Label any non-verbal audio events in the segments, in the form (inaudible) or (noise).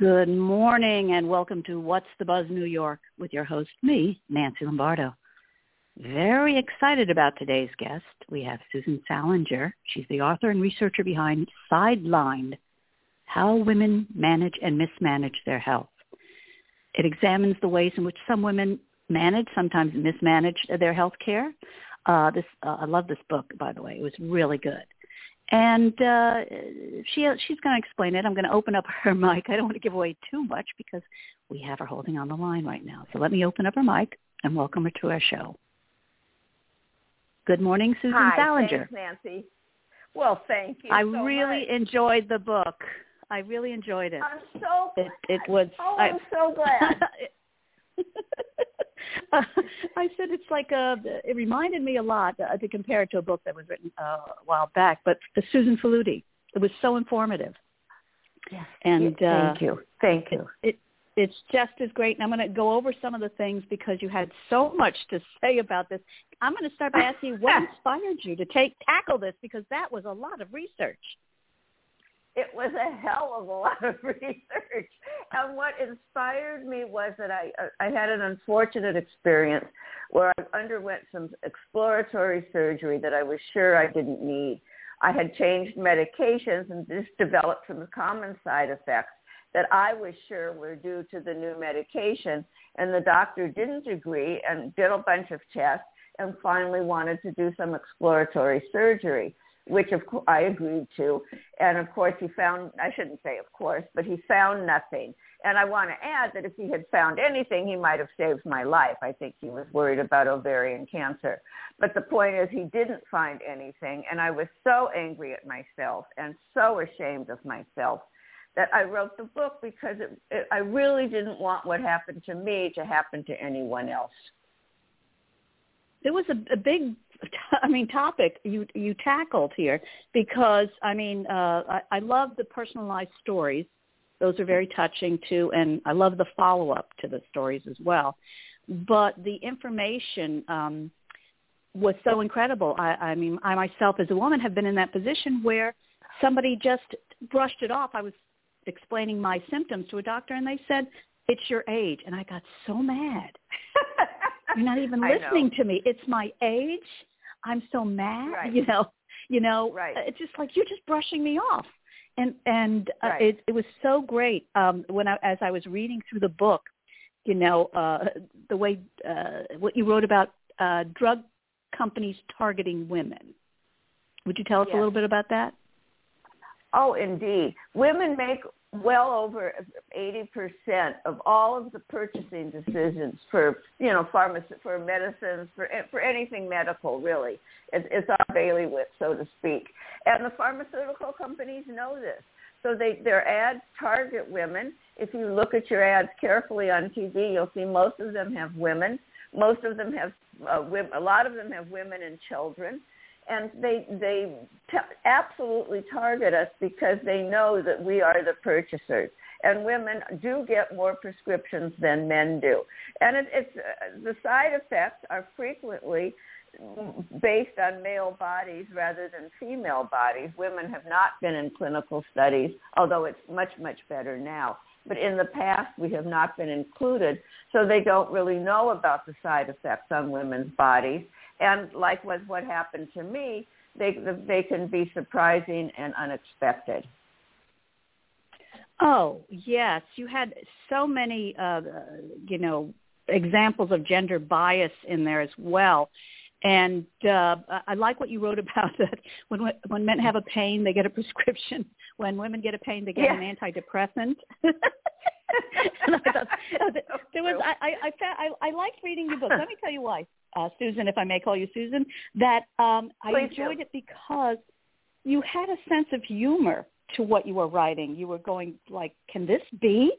Good morning and welcome to What's the Buzz New York with your host, me, Nancy Lombardo. Very excited about today's guest. We have Susan Salenger. She's the author and researcher behind Sidelined, How Women Manage and Mismanage Their Health. It examines the ways in which some women manage, sometimes mismanage their health care. Uh, this, uh, I love this book, by the way. It was really good and uh, she she's going to explain it. I'm going to open up (laughs) her mic. I don't want to give away too much because we have her holding on the line right now. So let me open up her mic and welcome her to our show. Good morning, Susan Hi, Salenger. Thanks, Nancy. Well, thank you. I so really much. enjoyed the book. I really enjoyed it. I'm so It it was. Oh, I, I'm so glad. (laughs) (laughs) uh, (laughs) I said it's like a. It reminded me a lot uh, to compare it to a book that was written uh, a while back, but the Susan Faludi. It was so informative. Yes. And uh, thank you. Thank you. It, it's just as great. And I'm going to go over some of the things because you had so much to (laughs) say about this. I'm going to start by asking you what (laughs) inspired you to take tackle this because that was a lot of research. It was a hell of a (laughs) lot of research. And what inspired me was that I I had an unfortunate experience where I underwent some exploratory surgery that I was sure I didn't need. I had changed medications and just developed some common side effects that I was sure were due to the new medication. And the doctor didn't agree and did a bunch of tests and finally wanted to do some exploratory surgery, which of course I agreed to. And of course he found, I shouldn't say of course, but he found nothing. And I want to add that if he had found anything, he might have saved my life. I think he was worried about ovarian cancer. But the point is he didn't find anything. And I was so angry at myself and so ashamed of myself that I wrote the book because it, it, I really didn't want what happened to me to happen to anyone else. It was a, a big, (laughs) I mean, topic you you tackled here because I mean, uh, I, I love the personalized stories. Those are very touching too, and I love the follow up to the stories as well. But the information um, was so incredible. I, I mean, I myself as a woman have been in that position where somebody just brushed it off. I was explaining my symptoms to a doctor, and they said it's your age, and I got so mad. (laughs) You're not even listening to me. It's my age. I'm so mad. Right. You know. You know. Right. It's just like you're just brushing me off. And and uh, Right. it it was so great um, when I as I was reading through the book. You know uh, the way uh, what you wrote about uh, drug companies targeting women. Would you tell us a little bit about that? Oh, indeed. Women make well over 80% of all of the purchasing decisions for, you know, pharmacy, for medicines, for, for anything medical, really. It's, it's our bailiwick, so to speak. And the pharmaceutical companies know this. So they, their ads target women. If you look at your ads carefully on TV, you'll see most of them have women. Most of them have, uh, women, a lot of them have women and children and they they t- absolutely target us because they know that we are the purchasers. And women do get more prescriptions than men do. And it, it's uh, the side effects are frequently based on male bodies rather than female bodies. Women have not been in clinical studies although it's much much better now. But in the past we have not been included so they don't really know about the side effects on women's bodies and like was what happened to me, they they can be surprising and unexpected. Oh yes, you had so many, uh, you know, examples of gender bias in there as well. And uh, I like what you wrote about (laughs) that. When when men have a pain, they get a prescription. When women get a pain, they get Yeah. an antidepressant. (laughs) (laughs) and I thought there was I I I I liked reading your book. Let me tell you why, uh, Susan, if I may call you Susan. That um, I Please do. enjoyed it because you had a sense of humor to what you were writing. You were going like, can this be?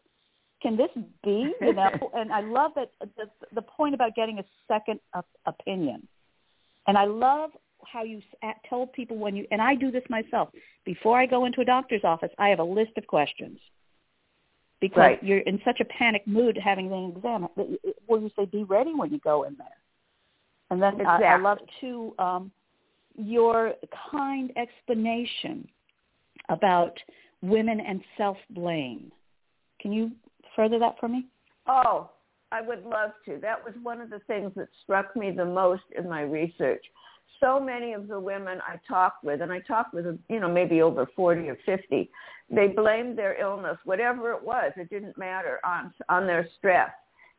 Can this be? You know, (laughs) and I love that the, the point about getting a second op- opinion. And I love how you told people when you, and I do this myself, before I go into a doctor's office, I have a list of questions. Because Right. you're in such a panic mood having an exam. Where you say, be ready when you go in there. And then I, I love too um, your kind explanation about women and self-blame. Can you further that for me? Oh, I would love to. That was one of the things that struck me the most in my research. So many of the women I talked with, and I talked with, you know, maybe over 40 or 50, they blamed their illness, whatever it was, it didn't matter, on, on their stress.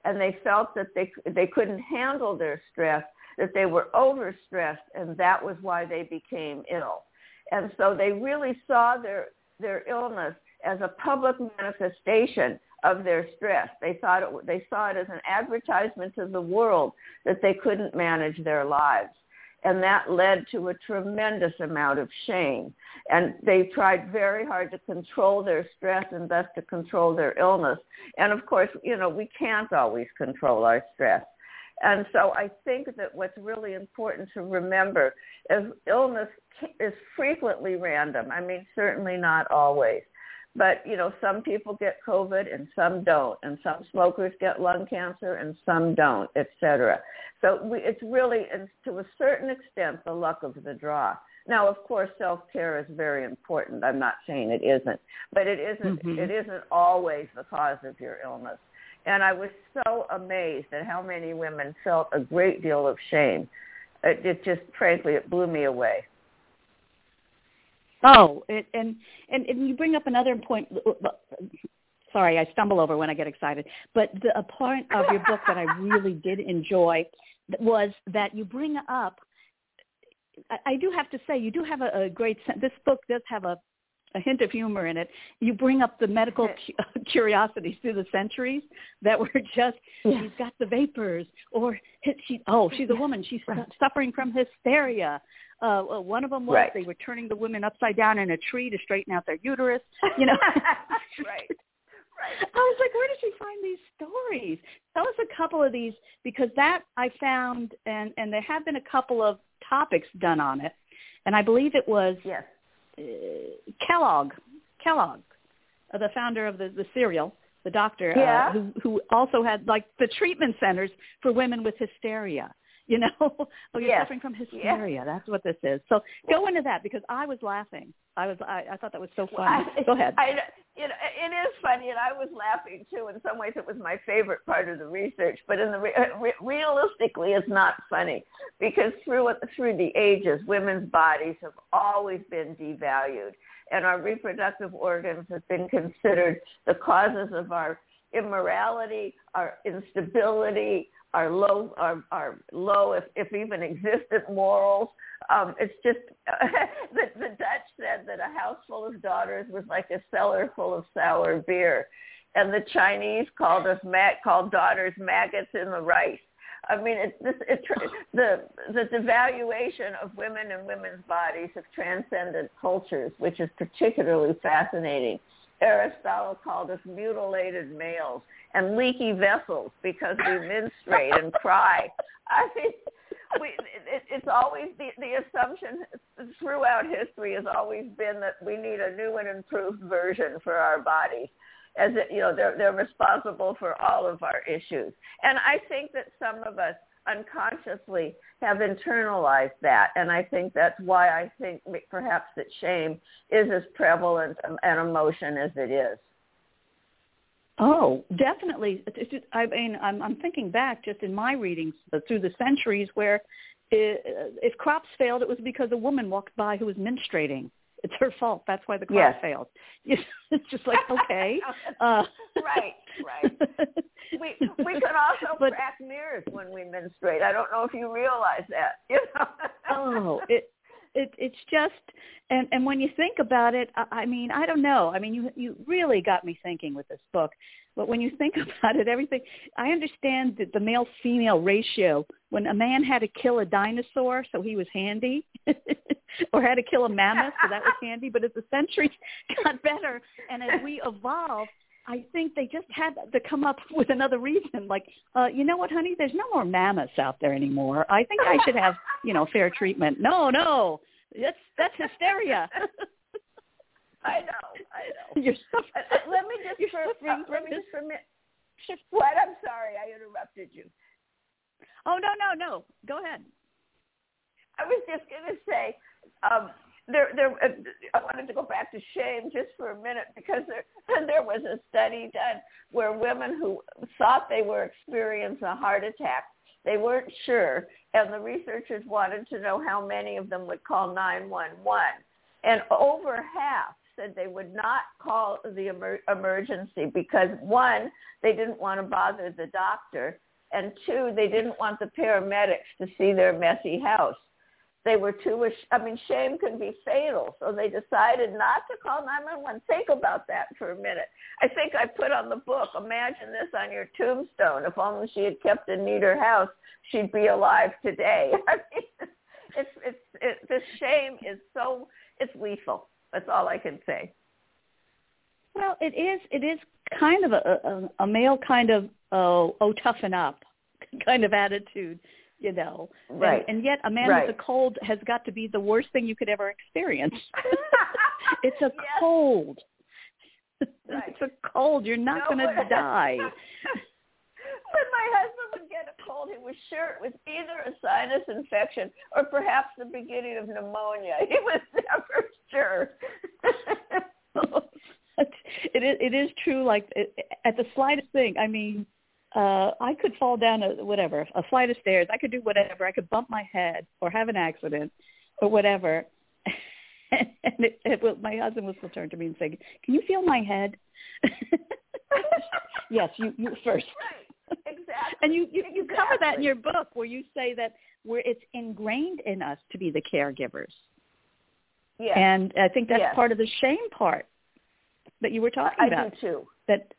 And they felt that they, they couldn't handle their stress, that they were overstressed, and that was why they became ill. And so they really saw their, their illness as a public manifestation of their stress. They thought it, they saw it as an advertisement to the world that they couldn't manage their lives. And that led to a tremendous amount of shame. And they tried very hard to control their stress and thus to control their illness. And of course, you know, we can't always control our stress. And so I think that what's really important to remember is illness is frequently random. I mean, certainly not always. But, you know, some people get COVID and some don't. And some smokers get lung cancer and some don't, et cetera. So we, it's really, to a certain extent, the luck of the draw. Now, of course, self-care is very important. I'm not saying it isn't, but it isn't, mm-hmm. it isn't always the cause of your illness. And I was so amazed at how many women felt a great deal of shame. It, it just, frankly, it blew me away. Oh, it, and, and and you bring up another point. Uh, uh, sorry, I stumble over when I get excited. But the a part of your book that I (laughs) really did enjoy was that you bring up. I, I do have to say, you do have a, a great. This book does have a a hint of humor in it. You bring up the medical cu- (laughs) curiosities through the centuries that were (laughs) just yeah. she's got the vapors, or she oh she's a woman she's right. suffering from hysteria, uh, one of them was right. they were turning the women upside down in a tree to straighten out their uterus. You know, (laughs) right. Right. I was like, where did she find these stories? Tell us a couple of these because that I found, and and there have been a couple of topics done on it, and I believe it was yes. Uh, Kellogg, Kellogg, uh, the founder of the the cereal, the doctor, yeah. uh, who who also had like the treatment centers for women with hysteria you know, (laughs) oh, you're suffering from hysteria. That's what this is. So go into that because I was laughing. I was, I, I thought that was so funny. I, go ahead. I, you know, it is funny, and I was laughing too. In some ways, it was my favorite part of the research, but in the uh, re- realistically, it's not funny because through through the ages, women's bodies have always been devalued, and our reproductive organs have been considered the causes of our immorality, our instability, our low, our, our low, if, if even existent morals. Um, it's just (laughs) the, the Dutch said that a house full of daughters was like a cellar full of sour beer, and the Chinese called us mag, called daughters maggots in the rice. I mean, it's this, it, the the devaluation of women and women's bodies have transcended cultures, which is particularly fascinating. Aristotle called us mutilated males and leaky vessels because we (laughs) menstruate and cry. I mean, we, it, it's always the, the assumption throughout history has always been that we need a new and improved version for our bodies as it, you know they're they're responsible for all of our issues and i think that some of us unconsciously have internalized that. And I think that's why I think perhaps that shame is as prevalent an emotion as it is. Oh, definitely. I mean, I'm, I'm thinking back just in my readings through the centuries where if crops failed, it was because a woman walked by who was menstruating it's her fault. That's why the class yes. failed. (laughs) It's just like (laughs) okay, uh, right, right. (laughs) We we can also but, crack mirrors when we menstruate. I don't know if you realize that. You know. oh, it it it's just and and when you think about it, I, I mean, I don't know. I mean, you you really got me thinking with this book. But when you think about it, everything I understand that the male female ratio when a man had to kill a dinosaur, so he was handy, or had to kill a mammoth, so that was (laughs) handy. But as the centuries (laughs) got better and as we evolved, I think they just had to come up with another reason. Like, uh, you know what, honey? There's no more mammoths out there anymore. I think I should have, you know, fair treatment. No, no, that's that's hysteria. (laughs) I know, I know. You're so, uh, let me just for, uh, let me just for a minute. What? I'm sorry, I interrupted you. Oh no, no, no. Go ahead. I was just going to say, um, there, there. Uh, I wanted to go back to shame just for a minute because there, (laughs) there was a study done where women who thought they were experiencing a heart attack, they weren't sure, and the researchers wanted to know how many of them would call 911, and over half said they would not call the emer- emergency because one, they didn't want to bother the doctor, and two, they didn't want the paramedics to see their messy house. They were too, I mean, shame can be fatal. So they decided not to call 911. Think about that for a minute. I think I put on the book, imagine this on your tombstone. If only she had kept a neater house, she'd be alive today. (laughs) I mean, it's, it's, it, this shame is so, it's lethal. That's all I can say. Well, it is. It is kind of a, a, a male kind of oh, oh toughen up (laughs) kind of attitude, you know. Right. And, and yet, a man right. with a cold has got to be the worst thing you could ever experience. (laughs) it's a yes. cold. Right. It's a cold. You're not no, going to die. (laughs) when my husband would get a cold, he was sure it was either a sinus infection or perhaps the beginning of pneumonia. (laughs) He was never sure. it is it is true. Like at the slightest thing, I mean, uh I could fall down a whatever a flight of stairs. I could do whatever. I could bump my head or have an accident or whatever. (laughs) and it, it will, my husband will still turn to me and say, "Can you feel my head?" (laughs) yes, you you (laughs) first. Exactly. and you you, you exactly. cover that in your book where you say that where it's ingrained in us to be the caregivers. Yes. And I think that's yes. part of the shame part that you were talking I about. do too. That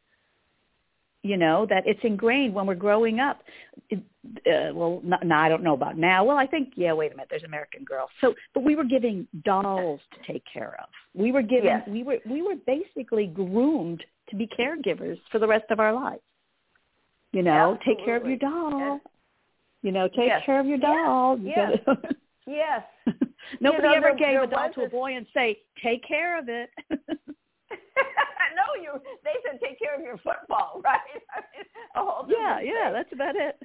you know that it's ingrained when we're growing up. It, uh, well, no, no, I don't know about now. Well, I think yeah. Wait a minute. There's American Girl. So, but we were giving dolls to take care of. We were given. Yes. We were we were basically groomed to be caregivers for the rest of our lives. You know, Absolutely. take care of your doll. And, you know, take yes. care of your doll. You Yes. gotta- (laughs) yes. Nobody know, ever there- gave there a doll to a boy and say, "Take care of it." (laughs) (laughs) They said take care of your football, (laughs) right? I mean, a whole yeah, yeah, thing. that's about it.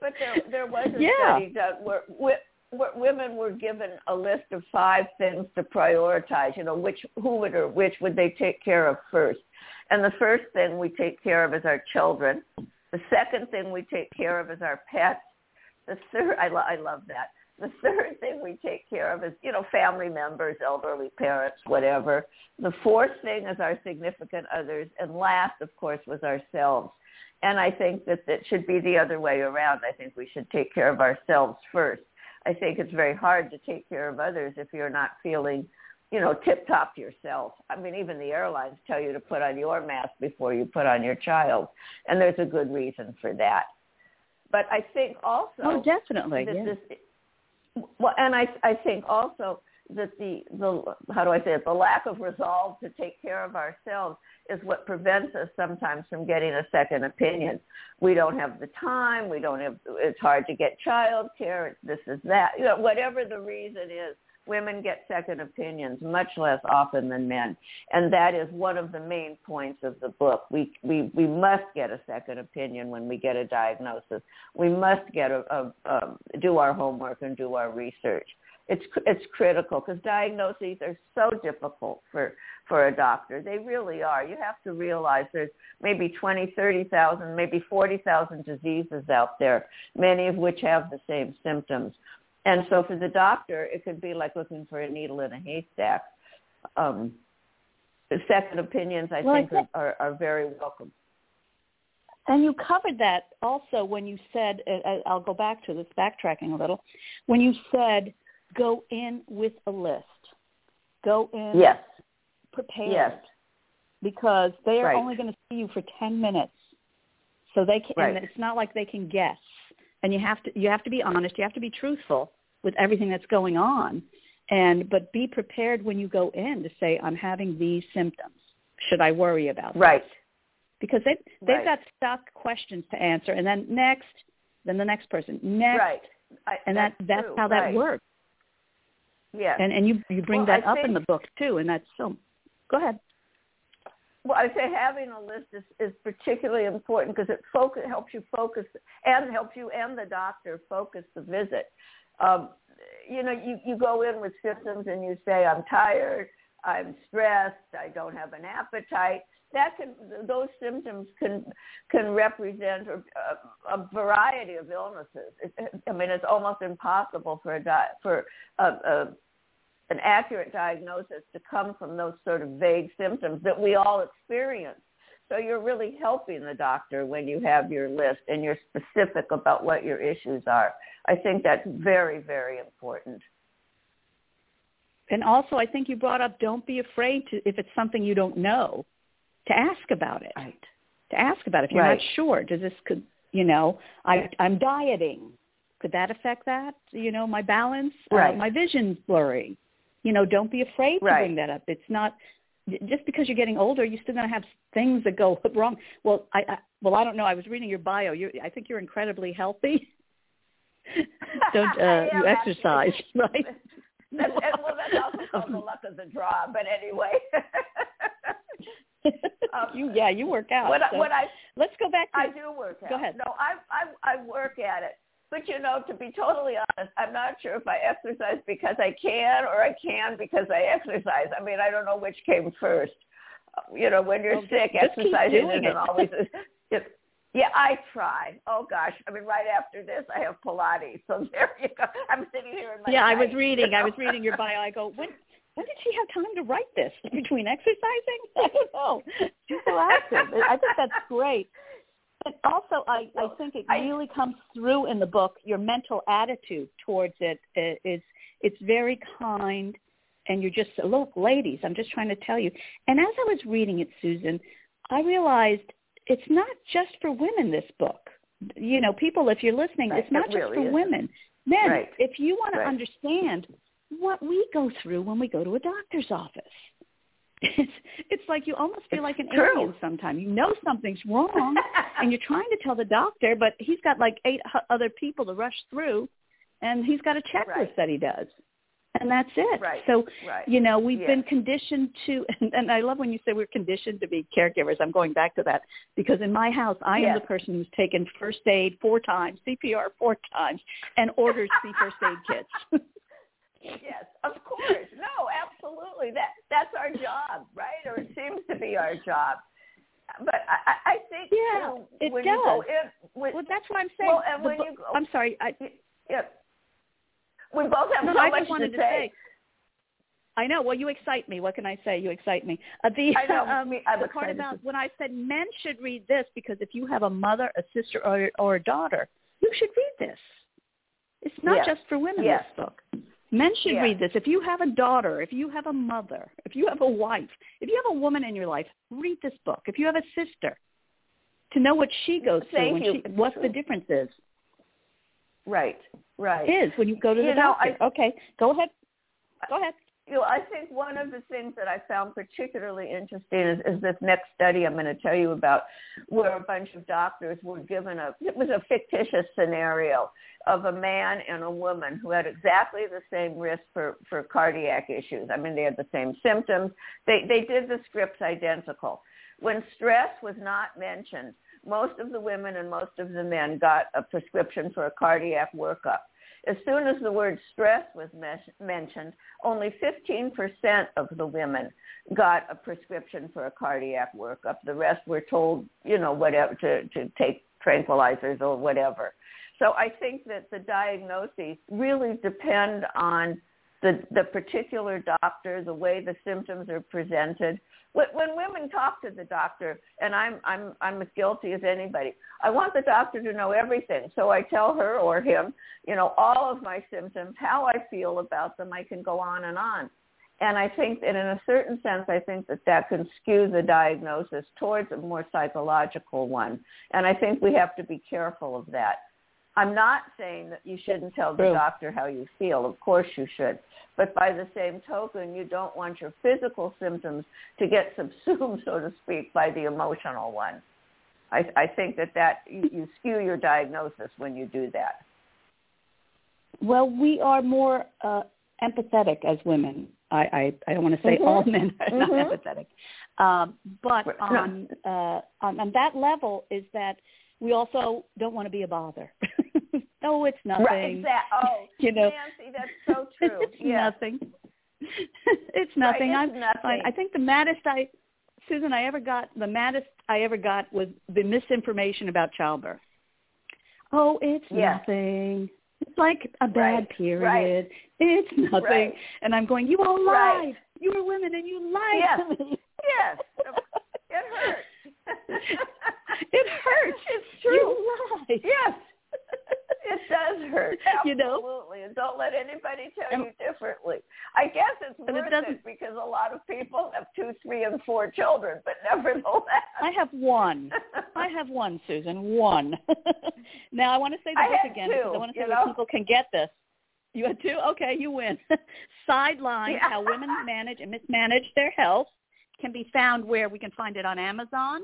But there, there was a Yeah. study done where, where, where women were given a list of five things to prioritize. You know, which who would or which would they take care of first? And the first thing we take care of is our children. The second thing we take care of is our pets. The third, I, lo- I love that. The (laughs) third thing we take care of is, you know, family members, elderly parents, whatever. The fourth thing is our significant others. And last, of course, was ourselves. And I think that that should be the other way around. I think we should take care of ourselves first. I think it's very hard to take care of others if you're not feeling, you know, tip top yourself. I mean, even the airlines tell you to put on your mask before you put on your child. And there's a good reason for that. But I think also oh, definitely. that Yeah. this well and I I think also that the the how do I say it the lack of resolve to take care of ourselves is what prevents us sometimes from getting a second opinion. We don't have the time. We don't have. It's hard to get child care. This is that. You know, whatever the reason is, women get second opinions much less often than men, and that is one of the main points of the book. We we we must get a second opinion when we get a diagnosis. We must get a, a, a do our homework and do our research it's it's critical because diagnoses are so difficult for for a doctor. They really are. You have to realize there's maybe twenty, thirty thousand, maybe forty thousand diseases out there, many of which have the same symptoms. And so for the doctor, it could be like looking for a needle in a haystack. Um, second opinions, I Well, I think, think- are, are very welcome. And you covered that also when you said, uh, I'll go back to this, backtracking a little, when you said go in with a list. Go in Yes. prepared. Yes. Because they are Right. only going to see you for 10 minutes. So they can, Right. and it's not like they can guess. And you have to, you have to be honest. You have to be truthful with everything that's going on. And, but be prepared when you go in to say, I'm having these symptoms. Should I worry about Right. this? Because they, they've Right. got stuck questions to answer. And then next, then the next person, next. Right. I, And that, that's true. how that right. works. Yes. And and you you bring Well, that I up in the book too, and that's so. Go ahead. Well, I say having a list is, is particularly important because it focus, helps you focus and helps you and the doctor focus the visit. Um, you know, you, you go in with symptoms and you say, I'm tired, I'm stressed, I don't have an appetite. That can, those symptoms can can represent a, a variety of illnesses. It, I mean, it's almost impossible for a di- for a, a an accurate diagnosis to come from those sort of vague symptoms that we all experience. So you're really helping the doctor when you have your list and you're specific about what your issues are. I think that's very, very important. And also, I think you brought up don't be afraid to, if it's something you don't know, to ask about it. Right. To ask about it. If you're right. not sure, does this, could, you know, I, I'm dieting. Could that affect that? You know, my balance, uh, right. uh, my vision's blurry. You know, don't be afraid to bring that up. It's not, just because you're getting older, you're still going to have things that go (laughs) wrong. Well, I, I well, I don't know. I was reading your bio. You, I think you're incredibly healthy. (laughs) don't (laughs) uh, you exercise, right? That's, well, that's also called the luck of the draw. But anyway. um, you yeah, you work out. What, so what I let's go back. To, I do work out. Go ahead. No, I I I work at it. But you know, to be totally honest, I'm not sure if I exercise because I can or I can because I exercise. I mean, I don't know which came first. Uh, you know, when you're well, sick, exercising isn't it. always. (laughs) It, yeah, I try. Oh gosh, I mean, right after this, I have Pilates. So (laughs) there you go. I'm sitting here in my. Yeah, night, I was reading. You know? I was (laughs) reading your bio. I go, when when did she have time to write this between exercising? I don't know. She's so active. I think that's great. But also, I, I think it really comes through in the book. Your mental attitude towards it uh, is it's very kind, and you're just look, ladies. I'm just trying to tell you. And as I was reading it, Susan, I realized it's not just for women. This book, you know, people, if you're listening, right. it's not it just really for isn't. women. Men, right. if you want to understand what we go through when we go to a doctor's office. It's it's like you almost feel like an True. alien sometimes. You know something's wrong, and you're (laughs) trying to tell the doctor, but he's got like eight other people to rush through, and he's got a checklist right. that he does, and that's it. Right. So right. you know we've yes. been conditioned to, (laughs) and, and I love when you say we're conditioned to be caregivers. I'm going back to that because in my house I yes. am the person who's taken first aid four times, CPR four times, and orders the first aid kits. (laughs) (laughs) yes, of course. No, absolutely. That that's our job, right? Or it seems to be our job. But I, I think yeah, too, it when does. you go in, when, well, that's what I'm saying. Well, and The when you go, I'm sorry. I, yeah, we both have no, so I much to to say. say. I know. Well, you excite me. What can I say? You excite me. Uh, the I know. (laughs) um, I'm the part about when I said men should read this because if you have a mother, a sister, or or a daughter, you should read this. It's not Yes. just for women. Yes. This book. Men should Yes. read this. If you have a daughter, if you have a mother, if you have a wife, if you have a woman in your life, read this book. If you have a sister, to know what she goes through, Thank when she, what the difference is, Right, right. is when you go to the You know, doctor. okay, go ahead. Go ahead. You know, I think one of the things that I found particularly interesting is, is this next study I'm going to tell you about, where a bunch of doctors were given a, it was a fictitious scenario of a man and a woman who had exactly the same risk for, for cardiac issues. I mean, they had the same symptoms. They, they did the scripts identical. When stress was not mentioned, most of the women and most of the men got a prescription for a cardiac workup. As soon as the word stress was mentioned, only 15% of the women got a prescription for a cardiac workup. The rest were told, you know, whatever to, to take tranquilizers or whatever. So I think that the diagnoses really depend on the, the particular doctor, the way the symptoms are presented. When, women talk to the doctor, and I'm, I'm, I'm as guilty as anybody, I want the doctor to know everything. So I tell her or him, you know, all of my symptoms, how I feel about them. I can go on and on. And I think that in a certain sense, I think that that can skew the diagnosis towards a more psychological one. And I think we have to be careful of that. I'm not saying that you shouldn't tell the True. doctor how you feel. Of course you should. But by the same token, you don't want your physical symptoms to get (laughs) subsumed, so to speak, by the emotional one. I, I think that, that you, you skew your diagnosis when you do that. Well, we are more uh, empathetic as women. I, I, I don't want to say Mhm. all men are not Mhm. empathetic, um, but on, uh, on on that level is that we also don't want to be a bother. (laughs) Oh, it's nothing. Right, exactly. Oh, (laughs) you know, Nancy, that's so (laughs) true. it's yeah. nothing. (laughs) it's nothing. Right, I'm nothing. fine. I think the maddest I, Susan, I ever got, the maddest I ever got was the misinformation about childbirth. Oh, it's Yes. nothing. It's like a bad Right, period. right. It's nothing. And I'm going, you all lied. You were women and you lied Yes. to me. Yes, it hurts. it hurts. It's true. You lied. Yes, (laughs) it does hurt. You know? Absolutely, and don't let anybody tell And- you differently. I guess it's And it worth it, because a lot of people have two, three, and four children, but nevertheless, I have one. (laughs) I have one, Susan. One. (laughs) now I want to say the I book had again two, because I want to say where people can get this. You had two? Okay, you win. Sideline, Yeah. How Women Manage and Mismanage Their Health can be found where we can find it on Amazon.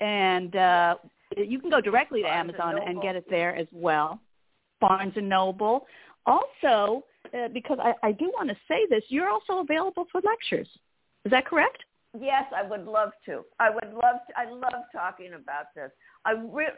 And uh, you can go directly to Barnes Amazon and Noble. get it there as well. Barnes and Noble. Also, uh, because I, I do want to say this, you're also available for lectures. Is that correct? Yes, I would love to. I would love to. I love talking about this. I re-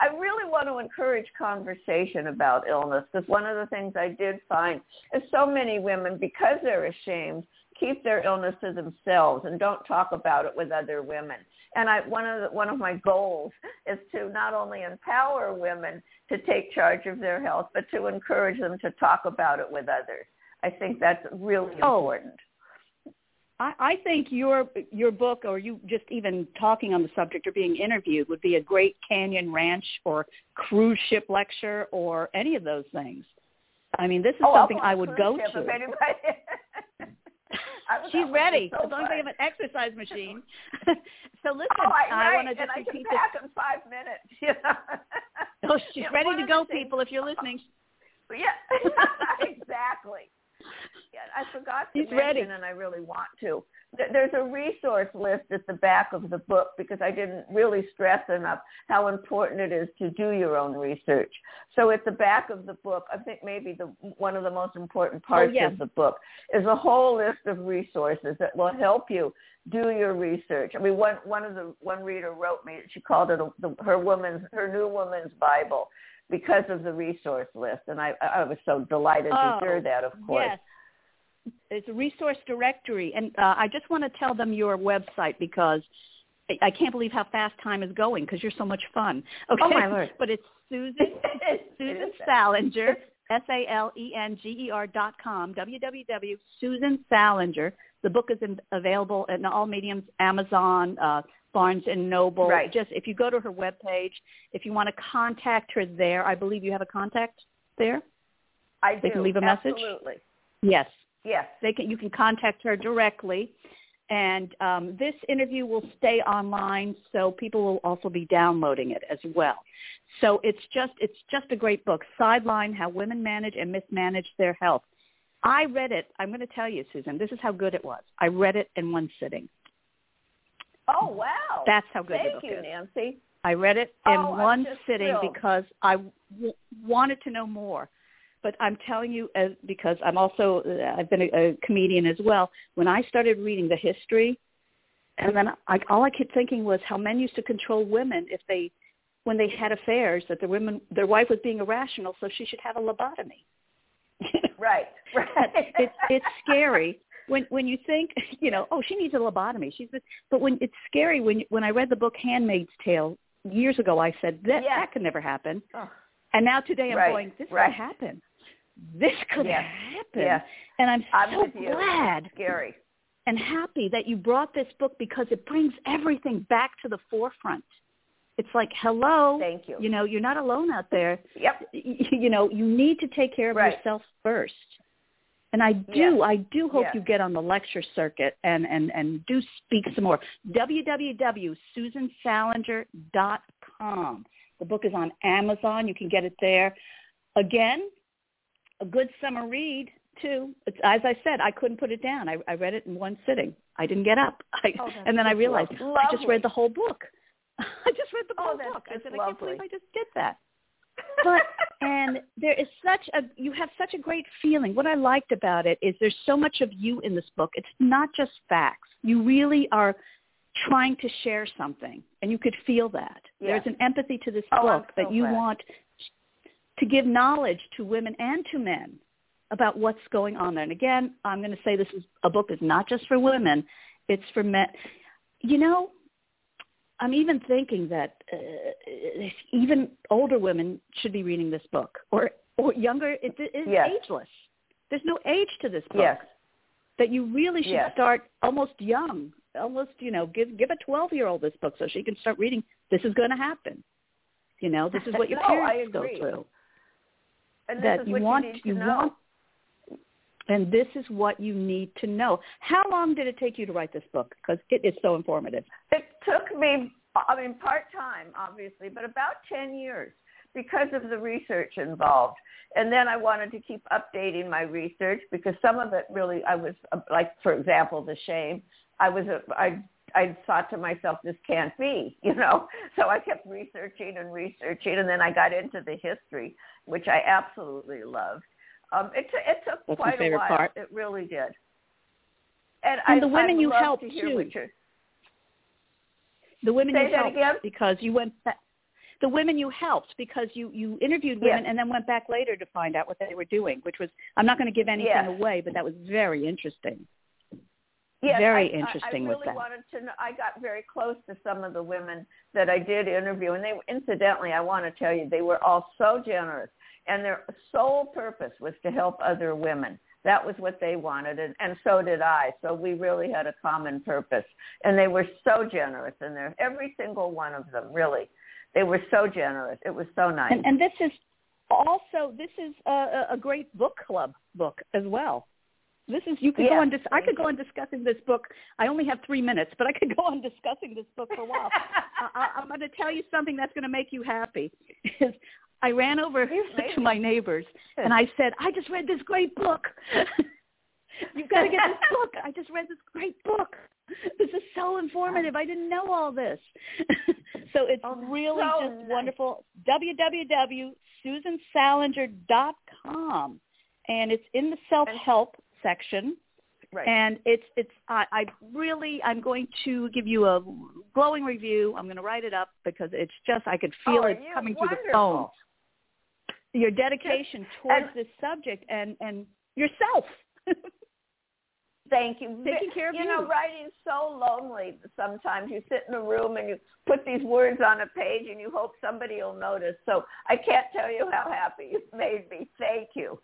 I really want to encourage conversation about illness because one of the things I did find is so many women, because they're ashamed, keep their illness to themselves and don't talk about it with other women. And I one of the, one of my goals is to not only empower women to take charge of their health, but to encourage them to talk about it with others. I think that's really Oh, important. I, I think your your book, or you just even talking on the subject or being interviewed, would be a great Canyon Ranch or cruise ship lecture or any of those things. I mean, this is Oh, something I would go to. (laughs) If (laughs) anybody... I was- She's ready. so as long as I have an exercise machine. (laughs) so listen, Oh, I, I want to just and I can repeat this. pack in five minutes. (laughs) You know? Oh, she's ready to go, things- people. If you're listening, Yeah, exactly. I forgot to He's mention, ready. and I really want to. There's a resource list at the back of the book because I didn't really stress enough how important it is to do your own research. So at the back of the book, I think maybe the one of the most important oh, parts yes. of the book is a whole list of resources that will help you do your research. I mean, one one of the one reader wrote me. She called it a, the, her woman's her new woman's Bible because of the resource list, and I I was so delighted Oh, to hear that. Of course. Yes. It's a resource directory. And uh, I just want to tell them your website because I- I can't believe how fast time is going because you're so much fun. Okay. Oh, my Lord. But it's Susan, (laughs) Susan Salenger, S-A-L-E-N-G-E-R dot com, www. Susan Salenger. The book is in, available in all mediums, Amazon, uh, Barnes and Noble. Right. Just if you go to her webpage, if you want to contact her there, I believe you have a contact there. I do. They can leave a message? Absolutely. Yes. Yes. They can you can contact her directly. And um, this interview will stay online, so people will also be downloading it as well. So it's just it's just a great book. Sideline: How Women Manage and Mismanage Their Health. I read it. I'm going to tell you, Susan. This is how good it was. I read it in one sitting. Oh wow. That's how good Thank book you, is. Nancy. I read it in Oh, one sitting thrilled. because I w- wanted to know more. But I'm telling you, as, because I'm also uh, I've been a, a comedian as well. When I started reading the history, and then I, all I kept thinking was how men used to control women if they, when they had affairs, that the women, their wife was being irrational, so she should have a lobotomy. (laughs) Right. Right. it's it's scary when when you think you know oh she needs a lobotomy she's but when it's scary when when I read the book Handmaid's Tale years ago I said that Yeah. that could never happen Oh, and now today I'm Right, going this right. could happen this could Yes, happen yes. and I'm, I'm so glad Scary. and happy that you brought this book because it brings everything back to the forefront it's like hello Thank you. you know you're not alone out there Yep. you know you need to take care of Right. yourself first and i do Yes. i do hope Yes. you get on the lecture circuit and and and do speak some more www.susansalenger.com the book is on amazon you can get it there again a good summer read too. It's, as i said i couldn't put it down. I, I read it in one sitting. I didn't get up. (laughs) I, Oh, and then i realized lo- i just read the whole book. (laughs) I just read the Oh, whole that's book. I said i can't believe i just did that. (laughs) But and there is such a you have such a great feeling. What i liked about it is there's so much of you in this book. It's not just facts. You really are trying to share something and you could feel that. Yeah. there's an empathy to this Oh, book that you glad. want to give knowledge to women and to men about what's going on there. And again, I'm going to say this is a book is not just for women; it's for men. You know, I'm even thinking that uh, even older women should be reading this book, or or younger. It, is yes. ageless. There's no age to this book. Yes. That you really should Yes. start almost young, almost you know, give give a 12 year old this book so she can start reading. This is going to happen. You know, this (laughs) is what your No, parents go through. And this that you want you to you know. want and this is what you need to know. How long did it take you to write this book? Because it is so informative. It took me, I mean, part-time, obviously, but about 10 years because of the research involved. And then I wanted to keep updating my research because some of it really, I was, like, for example, the shame. I was, a, I, I thought to myself, this can't be, (laughs) you know. So I kept researching and researching, and then I got into the history, which I absolutely loved. Um, it, t- it took That's quite a while. part. It really did. And, And I, the women I'd you helped, to too. The women Say you helped again? because you went back. The women you helped because you you interviewed women Yes. and then went back later to find out what they were doing, which was I'm not going to give anything Yes. away, but that was very interesting. Yes, Very I, interesting I, I with really that. wanted to know. I got very close to some of the women that I did interview, and they incidentally, I want to tell you, they were all so generous, and their sole purpose was to help other women. That was what they wanted, and, and so did I. So we really had a common purpose, and they were so generous, and they're every single one of them really. They were so generous. It was so nice. And, and this is also this is a, a great book club book as well. This is you could go on. Dis- I could go on discussing this book. I only have three minutes, but I could go on discussing this book for a while. (laughs) I, I'm going to tell you something that's going to make you happy. (laughs) I ran over (laughs) to my neighbors and I said, "I just read this great book. You've got to get this book. I just read this great book. This is so informative. I didn't know all this." so it's Oh, really so just nice. wonderful. www.susansalenger.com, and it's in the self-help section right. and it's it's I, I really I'm going to give you a glowing review. I'm going to write it up because it's just I could feel Oh, it coming through the phone. Your dedication towards and- this subject and and yourself. (laughs) Thank you. Taking care of you. You know, you. writing's so lonely sometimes. You sit in a room and you put these words on a page and you hope somebody will notice. So I can't tell you how happy you've made me. Thank you.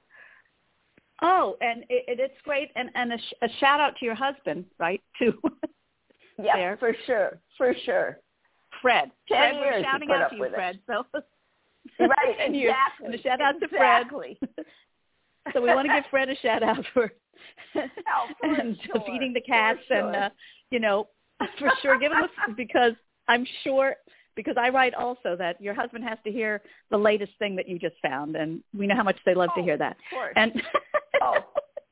Oh, and it, it, it's great. And and a, sh- a shout out to your husband, right? Too. (laughs) Yeah, There. for sure. For sure. Fred. Ten Fred, years we're shouting out to you, it. Fred. So Right, (laughs) years. exactly. And a shout out to exactly. Fred. (laughs) so we want to give Fred a shout out for Oh, for and sure. feeding the For cats and sure. uh, you know for sure give him a, because I'm sure because I write also that your husband has to hear the latest thing that you just found and we know how much they love to Oh, hear that. Of course. And Oh,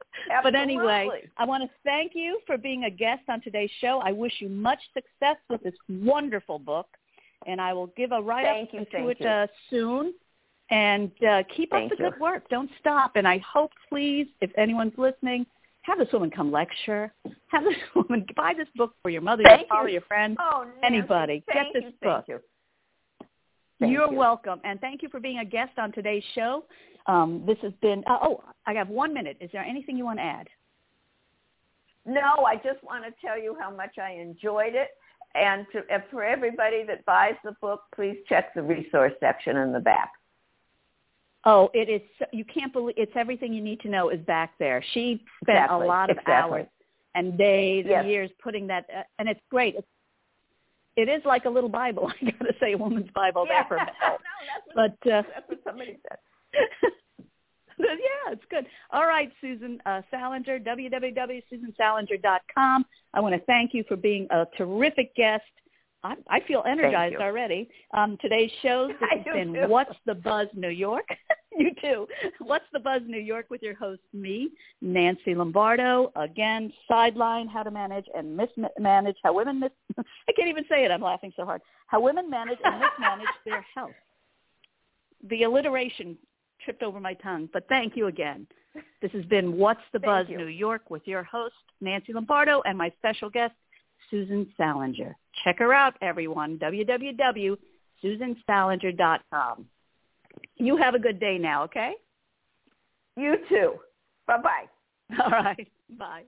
(laughs) but anyway. I want to thank you for being a guest on today's show. I wish you much success with this wonderful book, and I will give a write Thank up you, to it uh, soon. And uh, keep Thank up the you. good work. Don't stop. And I hope, please, if anyone's listening, have this woman come lecture. Have this (laughs) woman buy this book for your mother, Thank your father, you. your friend. Oh, anybody. Get this you, book. Thank You're you. welcome, and thank you for being a guest on today's show. Um, this has been. Uh, oh, I have one minute. Is there anything you want to add? No, I just want to tell you how much I enjoyed it. And, to, and for everybody that buys the book, please check the resource section in the back. Oh, it is. You can't believe it's everything you need to know is back there. She spent Exactly, a lot of exactly. hours and days Yes. and years putting that, uh, and it's great. It's, it is like a little Bible. (laughs) I got to say, a woman's Bible there for (laughs) no, that's what, But uh, that's what somebody said. (laughs) yeah, it's good. All right, Susan uh, Salenger, www.susansalenger.com. I want to thank you for being a terrific guest. I, I feel energized already. Um, today's shows (laughs) this has been too. What's the Buzz New York. (laughs) you too. What's the Buzz New York with your host, me, Nancy Lombardo. Again, sideline, how to manage and mismanage, how women mis- I can't even say it. I'm laughing so hard. How women manage and mismanage their health. The alliteration tripped over my tongue, but thank you again. This has been What's the (laughs) Buzz. New York with your host, Nancy Lombardo, and my special guest, Susan Salenger. Check her out, everyone, www.susansalenger.com. You have a good day now, okay? You too. Bye-bye. (laughs) All right. Bye.